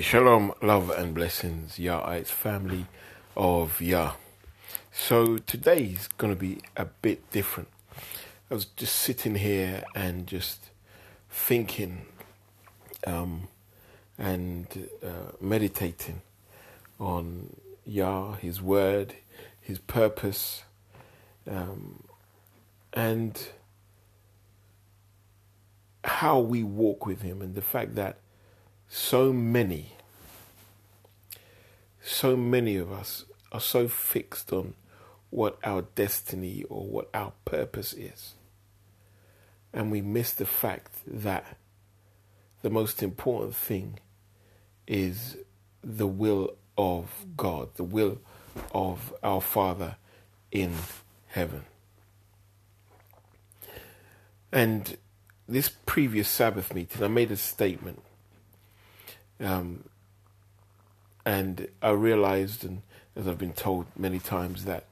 Shalom, love and blessings, Yah, it's family of Yah. So today's going to be a bit different. I was just sitting here and just thinking um, and uh, meditating on Yah, His Word, His purpose, um, and how we walk with Him, and the fact that so many, so many of us are so fixed on what our destiny or what our purpose is. And we miss the fact that the most important thing is the will of God, the will of our Father in heaven. And this previous Sabbath meeting, I made a statement um, and I realized, and as I've been told many times, that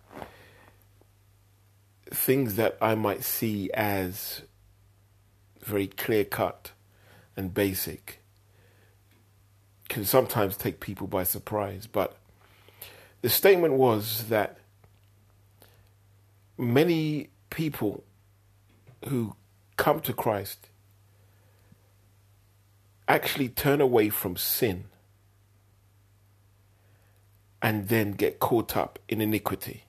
things that I might see as very clear cut and basic can sometimes take people by surprise. But the statement was that many people who come to Christ actually turn away from sin and then get caught up in iniquity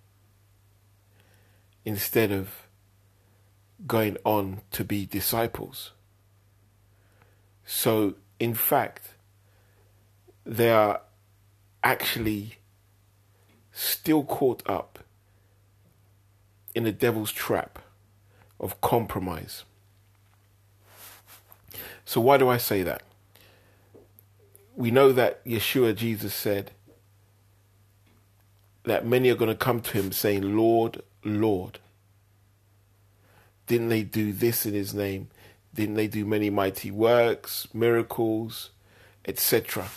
instead of going on to be disciples. So, in fact, they are actually still caught up in the devil's trap of compromise. So, why do I say that? We know that Yeshua, Jesus said that many are going to come to him saying, Lord, Lord. Didn't they do this in his name? Didn't they do many mighty works, miracles, etc.?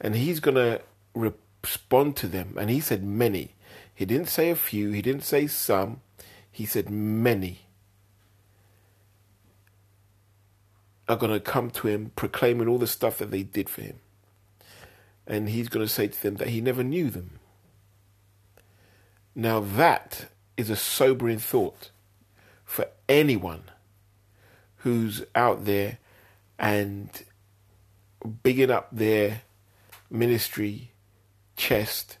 And he's going to respond to them. And he said many. He didn't say a few, he didn't say some, he said many. are going to come to him proclaiming all the stuff that they did for him. And he's going to say to them that he never knew them. Now, that is a sobering thought for anyone who's out there and bigging up their ministry chest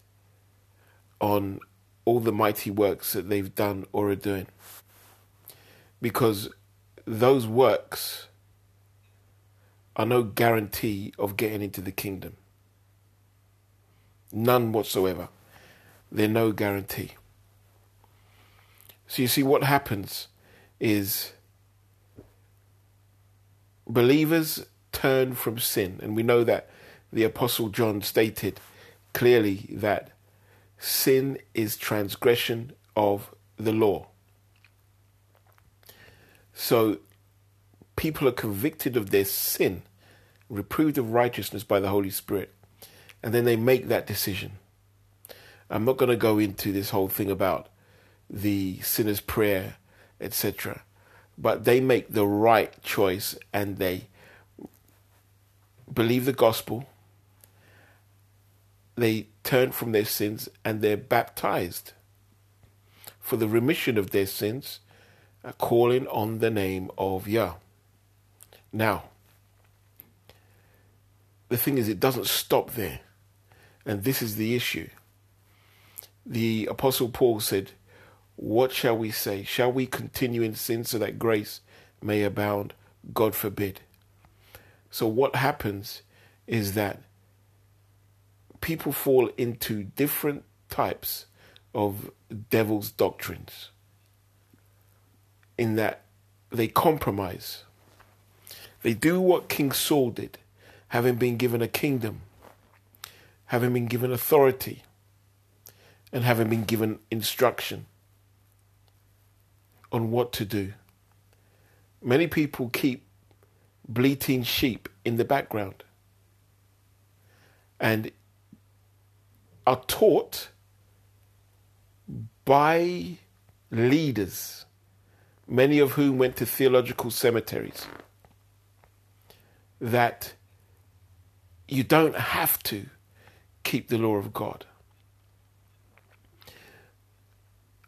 on all the mighty works that they've done or are doing. Because those works are no guarantee of getting into the kingdom. None whatsoever. They're no guarantee. So you see, what happens is believers turn from sin, and we know that the Apostle John stated clearly that sin is transgression of the law. So people are convicted of their sin reproved of righteousness by the Holy Spirit, and then they make that decision. I'm not going to go into this whole thing about the sinner's prayer, etc., but they make the right choice and they believe the gospel, they turn from their sins, and they're baptized for the remission of their sins, calling on the name of Yah. Now, the thing is, it doesn't stop there. And this is the issue. The Apostle Paul said, What shall we say? Shall we continue in sin so that grace may abound? God forbid. So, what happens is that people fall into different types of devil's doctrines, in that they compromise. They do what King Saul did having been given a kingdom, having been given authority, and having been given instruction on what to do. Many people keep bleating sheep in the background and are taught by leaders, many of whom went to theological cemeteries, that you don't have to keep the law of God.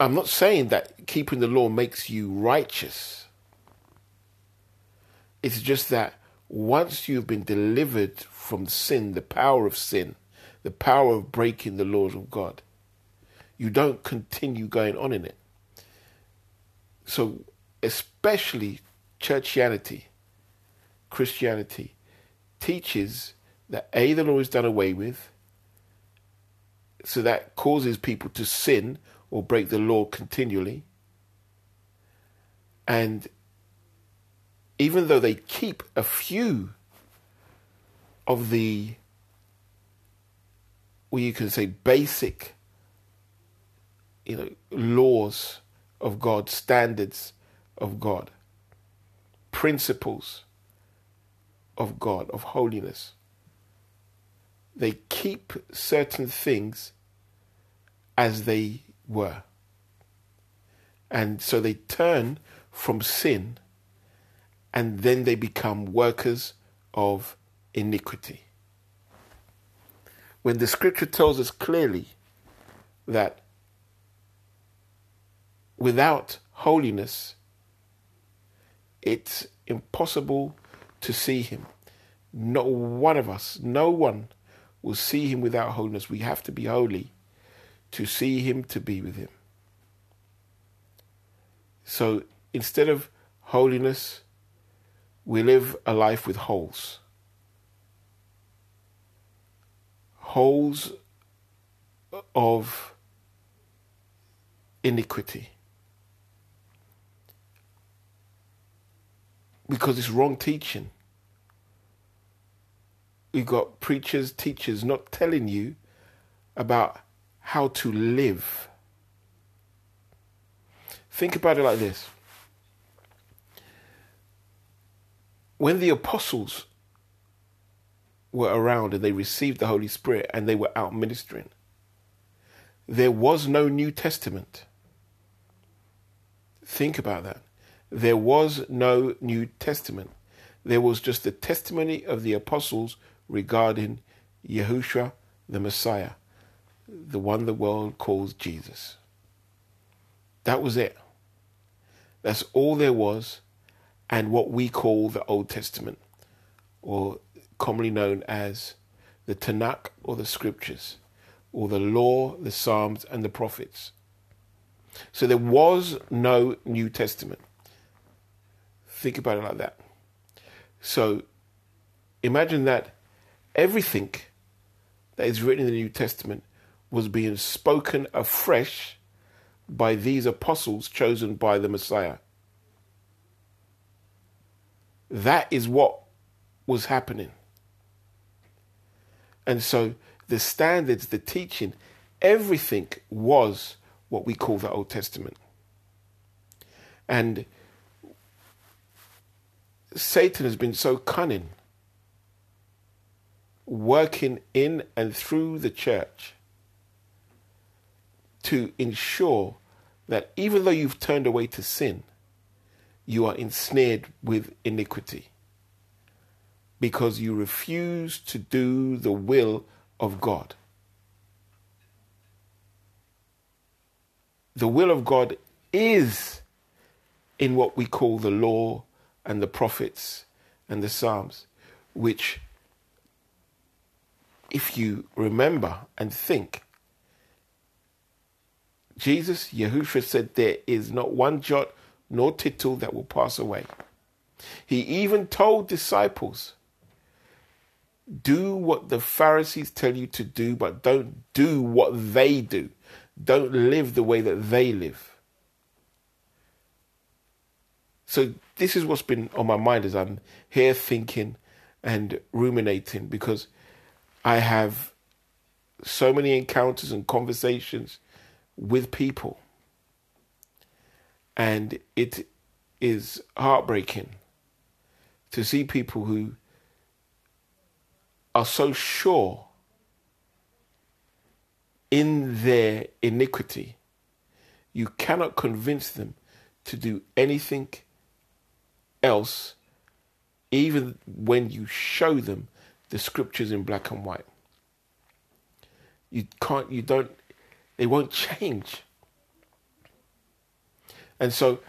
I'm not saying that keeping the law makes you righteous. It's just that once you've been delivered from sin, the power of sin, the power of breaking the laws of God, you don't continue going on in it. So, especially churchianity, Christianity, teaches that A, the law is done away with, so that causes people to sin or break the law continually. And even though they keep a few of the, well, you can say basic, you know, laws of God, standards of God, principles of God, of holiness, they keep certain things as they were. And so they turn from sin and then they become workers of iniquity. When the scripture tells us clearly that without holiness, it's impossible to see him. No one of us, no one will see him without holiness. We have to be holy to see him, to be with him. So instead of holiness, we live a life with holes. Holes of iniquity. Because it's wrong teaching. We've got preachers, teachers not telling you about how to live. Think about it like this. When the apostles were around and they received the Holy Spirit and they were out ministering, there was no New Testament. Think about that. There was no New Testament. There was just the testimony of the apostles regarding Yahushua, the Messiah the one the world calls Jesus. That was it. That's all there was, and what we call the Old Testament, or commonly known as the Tanakh or the Scriptures, or the Law, the Psalms, and the Prophets. So there was no New Testament. Think about it like that. So imagine that everything that is written in the New Testament was being spoken afresh by these apostles chosen by the Messiah. That is what was happening. And so the standards, the teaching, everything was what we call the Old Testament. And Satan has been so cunning, working in and through the church to ensure that even though you've turned away to sin, you are ensnared with iniquity because you refuse to do the will of God. The will of God is in what we call the law and the prophets and the Psalms, which, if you remember and think, Jesus, Yahushua said, There is not one jot nor tittle that will pass away. He even told disciples, Do what the Pharisees tell you to do, but don't do what they do. Don't live the way that they live. So, this is what's been on my mind as I'm here thinking and ruminating because I have so many encounters and conversations with people. And it is heartbreaking to see people who are so sure in their iniquity, you cannot convince them to do anything else, even when you show them the scriptures in black and white. You can't, you don't, they won't change. And so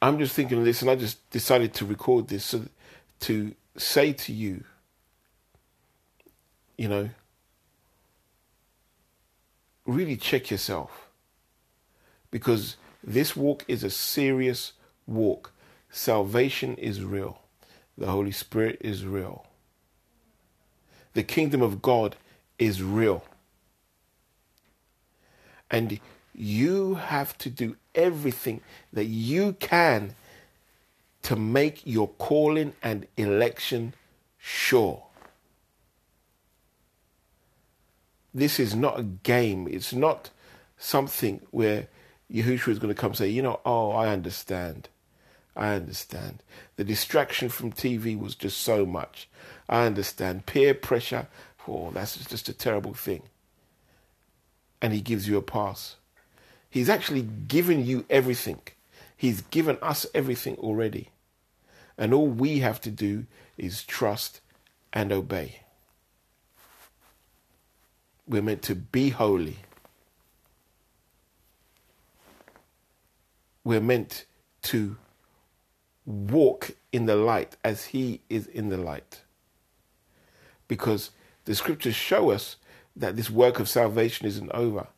I'm just thinking of this, and I just decided to record this so to say to you, you know, really check yourself because this walk is a serious walk. Salvation is real, the Holy Spirit is real, the kingdom of God is real. And you have to do everything that you can to make your calling and election sure. This is not a game. It's not something where Yahushua is going to come and say, you know, oh, I understand. I understand. The distraction from TV was just so much. I understand. Peer pressure, oh, that's just a terrible thing. And he gives you a pass. He's actually given you everything. He's given us everything already. And all we have to do is trust and obey. We're meant to be holy. We're meant to walk in the light as He is in the light. Because the scriptures show us that this work of salvation isn't over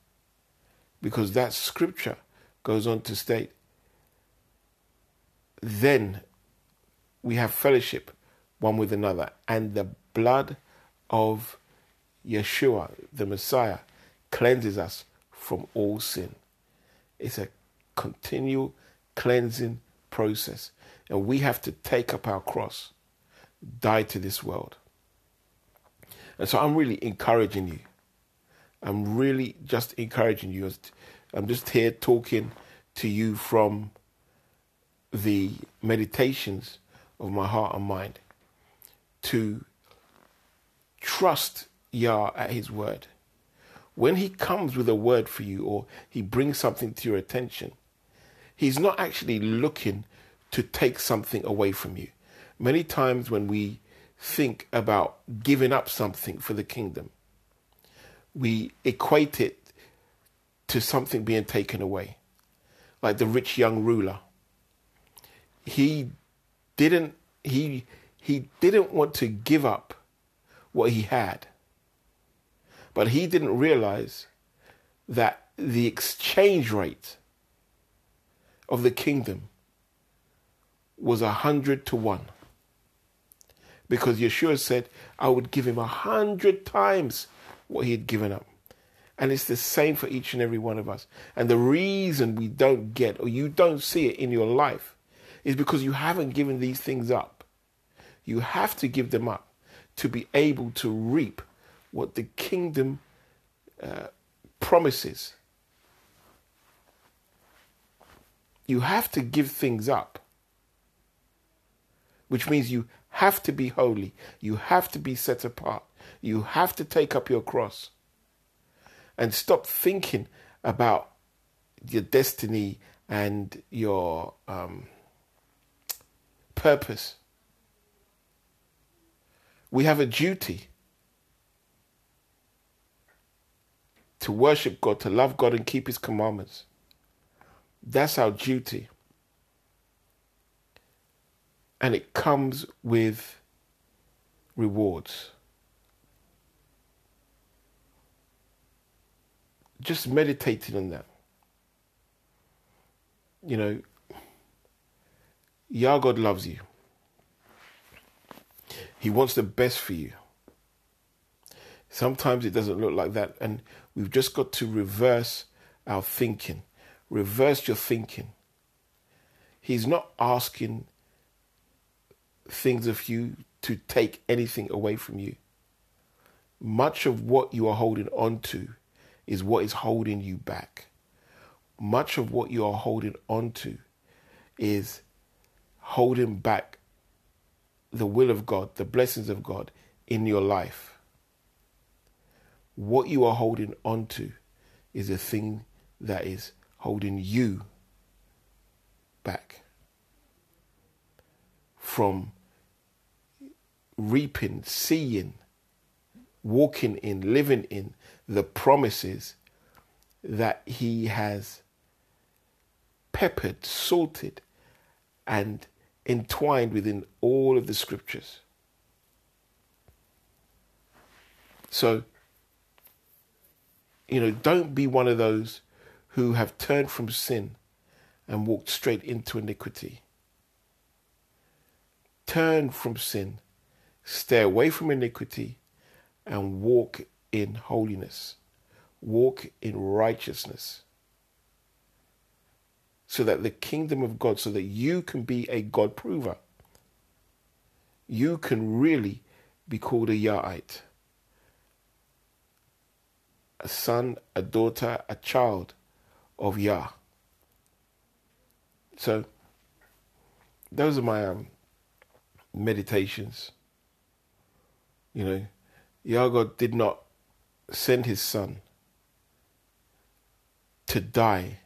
because that scripture goes on to state then we have fellowship one with another, and the blood of Yeshua, the Messiah, cleanses us from all sin. It's a continual cleansing process, and we have to take up our cross, die to this world. And so I'm really encouraging you I'm really just encouraging you. I'm just here talking to you from the meditations of my heart and mind to trust Yah at His word. When He comes with a word for you or He brings something to your attention, He's not actually looking to take something away from you. Many times when we think about giving up something for the kingdom, we equate it to something being taken away. Like the rich young ruler. He didn't he he didn't want to give up what he had. But he didn't realize that the exchange rate of the kingdom was a hundred to one. Because Yeshua said, I would give him a hundred times what he had given up. And it's the same for each and every one of us. And the reason we don't get or you don't see it in your life is because you haven't given these things up. You have to give them up to be able to reap what the kingdom uh, promises. You have to give things up, which means you have to be holy, you have to be set apart, you have to take up your cross and stop thinking about your destiny and your um, purpose. We have a duty to worship God, to love God, and keep His commandments. That's our duty. And it comes with rewards. Just meditating on that. You know, Yah God loves you. He wants the best for you. Sometimes it doesn't look like that, and we've just got to reverse our thinking. Reverse your thinking. He's not asking things of you to take anything away from you. Much of what you are holding on to is what is holding you back. Much of what you are holding on to is holding back the will of God, the blessings of God in your life. What you are holding on to is a thing that is holding you back from reaping, seeing walking in, living in the promises that He has peppered, salted, and entwined within all of the scriptures. So, you know, don't be one of those who have turned from sin and walked straight into iniquity. Turn from sin, stay away from iniquity, and walk in holiness. Walk in righteousness. So that the kingdom of God, so that you can be a God prover. You can really be called a Yahite a son, a daughter, a child of Yah. So, those are my um, meditations. You know, Yah God did not send his son to die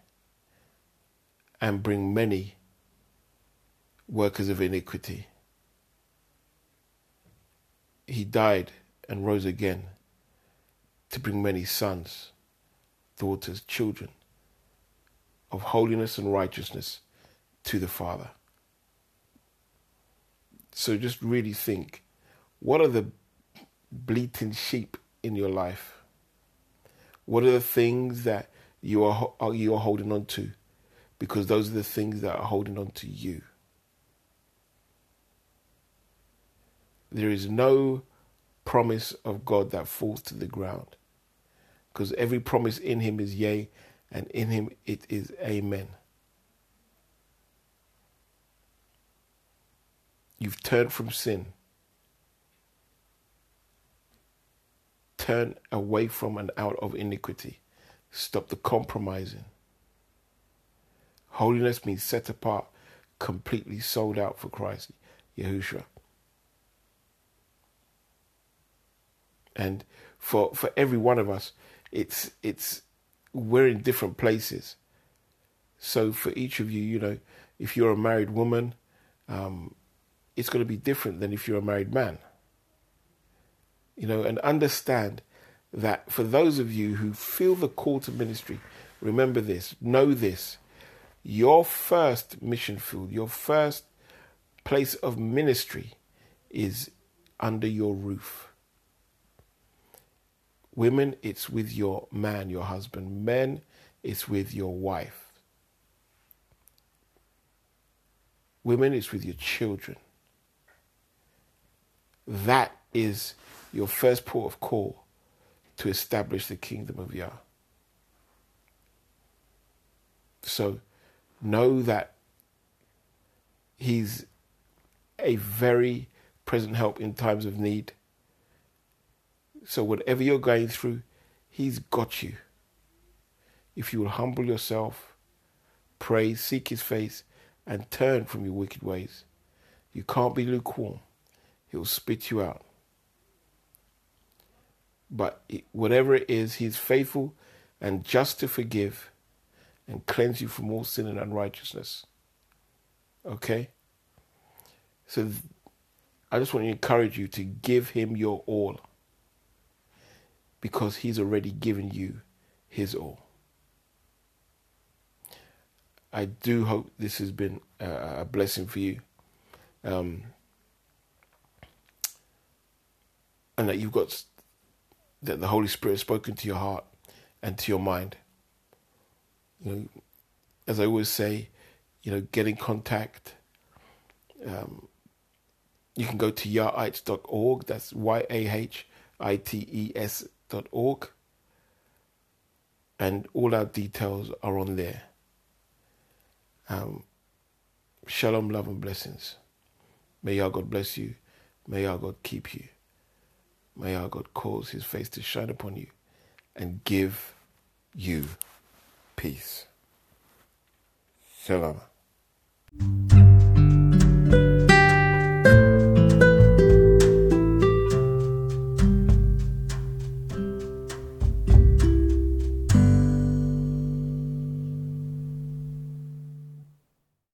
and bring many workers of iniquity. He died and rose again to bring many sons, daughters, children of holiness and righteousness to the Father. So just really think what are the bleating sheep in your life? What are the things that you are, you are holding on to? Because those are the things that are holding on to you. There is no promise of God that falls to the ground because every promise in him is yea, and in him it is amen. You've turned from sin. Turn away from and out of iniquity. Stop the compromising. Holiness means set apart, completely sold out for Christ, Yahushua. And for, for every one of us, it's it's we're in different places. So for each of you, you know, if you're a married woman, um, it's going to be different than if you're a married man. You know, and understand that for those of you who feel the call to ministry, remember this, know this. Your first mission field, your first place of ministry is under your roof. Women, it's with your man, your husband. Men, it's with your wife. Women, it's with your children. That is your first port of call to establish the kingdom of Yah. So know that He's a very present help in times of need. So, whatever you're going through, He's got you. If you will humble yourself, pray, seek His face, and turn from your wicked ways, you can't be lukewarm. He'll spit you out. But whatever it is, He's faithful and just to forgive and cleanse you from all sin and unrighteousness. Okay? So I just want to encourage you to give Him your all because He's already given you His all. I do hope this has been a blessing for you. Um, and that you've got that the Holy Spirit has spoken to your heart and to your mind. You know, as I always say, you know, get in contact. Um, you can go to yahites.org. That's Y A H I T E S dot org, and all our details are on there. Um, shalom, love, and blessings. May our God bless you. May our God keep you. May our God cause his face to shine upon you and give you peace. Shalom.